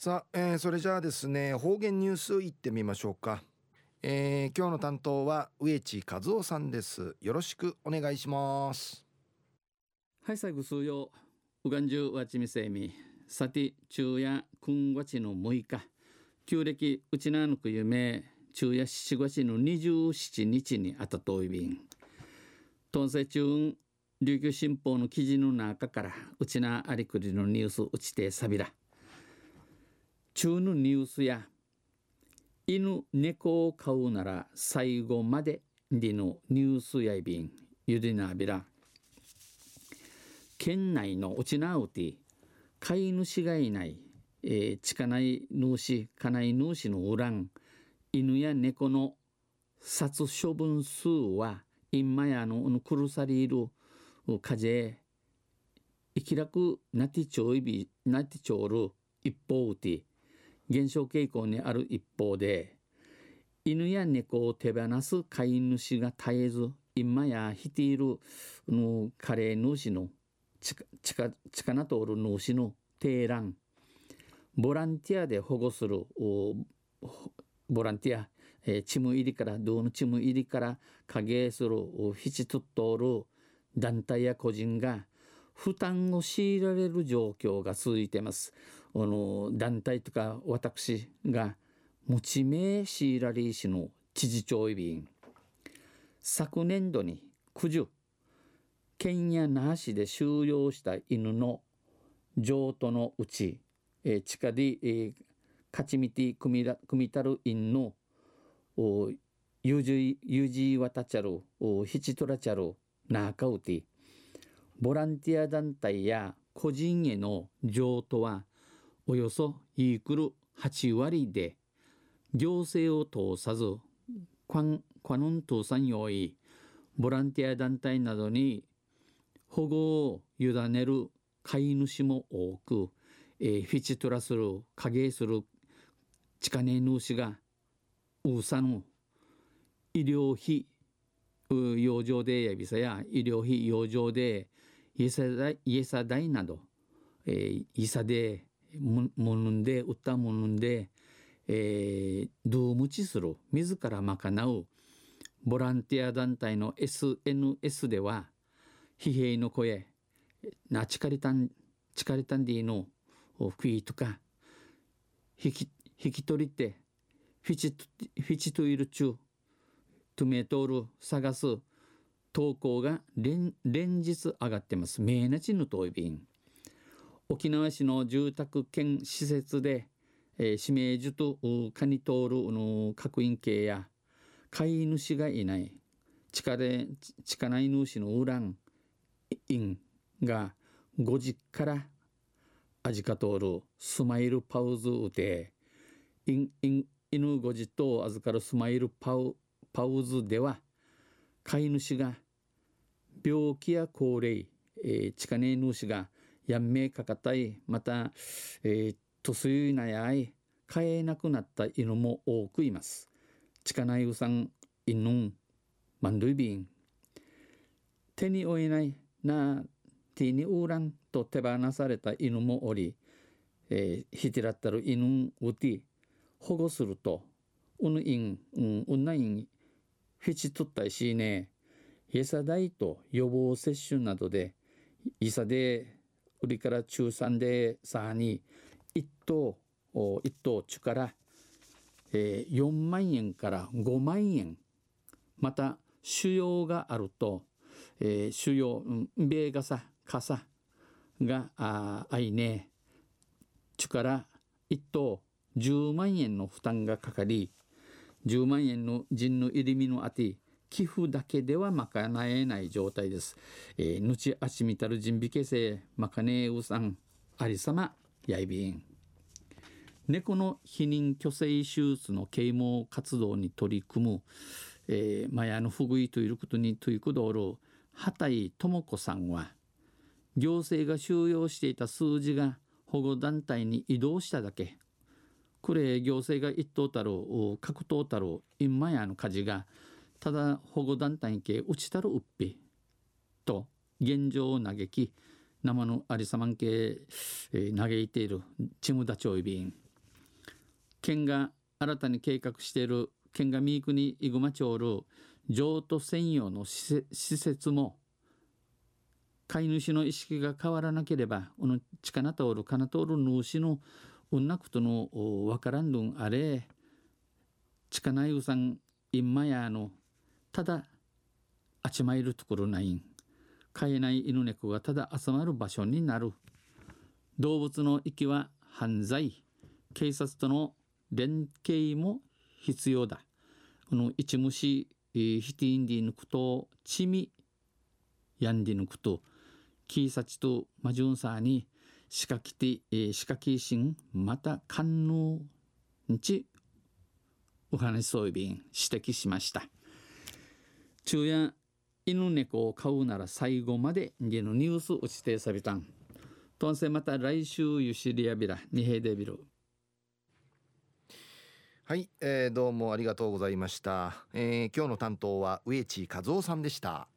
さあ、えー、それじゃあですね方言ニュースいってみましょうか、えー、今日の担当は植地和夫さんです。よろしくお願いします。はい最後数曜うがんじゅうわちみせみさて昼夜くんわちの6日。旧暦うちなぬく夢。昼夜七月の27日にあたといびん。東西中琉球新報の記事の中からうちなありくりのニュースうちてさびら中のニュースや犬猫を飼うなら最後まででのニュースやいびんゆでなびら。県内のうちなうて飼い主がいない、えー、ちかない主かない主の裏ん犬や猫の殺処分数は今やの苦さりいる風生きらくなってちょいびなってちょる一方うて減少傾向にある一方で犬や猫を手放す飼い主が絶えず今や率いるのカレー主の近な通る主の提覧ボランティアで保護するボランティア、えー、チム入りから道のチム入りから影するひちとっとる団体や個人が負担を強いられる状況が続いています。あの団体とか私が持ち名シーラリー市の知事長委員昨年度に九十県や那覇市で収容した犬の譲渡のうち、えー、地下で、えー、勝ちみて組み組みたる犬のゆじゆじわたちゃるひちとらちゃるなあかうてボランティア団体や個人への譲渡はおよそイークル8割で行政を通さずカンカヌン通産用意ボランティア団体などに保護を委ねる飼い主も多く、えー、フィチトラする影する地ネ主がうさの医療費養生でやびさや医療費養生でイエサ代イエサ代など、えー、イサでものんで売ったものんで、えー、どうむちする自ら賄うボランティア団体の SNS では疲弊の声なちかりたんちかりたんでいのクイとか引き引き取りてフィチフィチといる中トゥメトール探す投稿が連連日上がってます。名なちぬといびん。沖縄市の住宅兼施設で、えー、指名樹とカニ通るの確認系や飼い主がいない地下で地下内主のウランインが5時からアジカ通るスマイルパウズうてインイン犬5時と預かるスマイルパウパウズでは飼い主が病気や高齢、えー、地下内主がやんめかかたいまた、えー、とすいなやい飼えなくなった犬も多くいます。近ないうさん犬マンドゥイビン手に負えないなティにウーランと手放された犬もおり、えー、ひてらったる犬うて保護するとうぬいん、うん、うないんフィチとったいしねエサ代と予防接種などでイサで売りから中産でさに1等1等中から、えー、4万円から5万円また腫瘍があると、えー、腫瘍、うん、米がさ傘がああいね中から1等10万円の負担がかかり10万円の人の入り身のあて寄付だけでは賄えない状態です。えー、ぬちあしみたる準備形成まかねえうさんありさまやいびん。猫の避妊去勢手術の啓蒙活動に取り組む、えー、マヤの不具合ということにということをる畑井智子さんは行政が収容していた数字が保護団体に移動しただけこれ行政が一等たる格闘たる今やの火事がただ保護団体系打ちたるうっぴと現状を嘆き生のありさまん系、えー、嘆いているちむだちょいびん。県が新たに計画している県が三国イグマ町る譲渡専用の施設も飼い主の意識が変わらなければこの力通る金通る主のうんなくとのわからんどんあれ。力なゆさんいんまやのただあちまいるところないん飼えない犬猫がただ集まる場所になる。動物の息は犯罪。警察との連携も必要だ。この一虫ヒティンディ抜くとチミヤンディ抜くとキーサチとマジュンサーに仕掛けて、えー、仕掛けしんまた官能にちお話そういびん指摘しました。昼夜犬猫を飼うなら最後までゲのニュース打ちてさびたん。とんせまた来週ゆしりやびらにへでびるはい、えー、どうもありがとうございました、えー、今日の担当は植地和夫さんでした。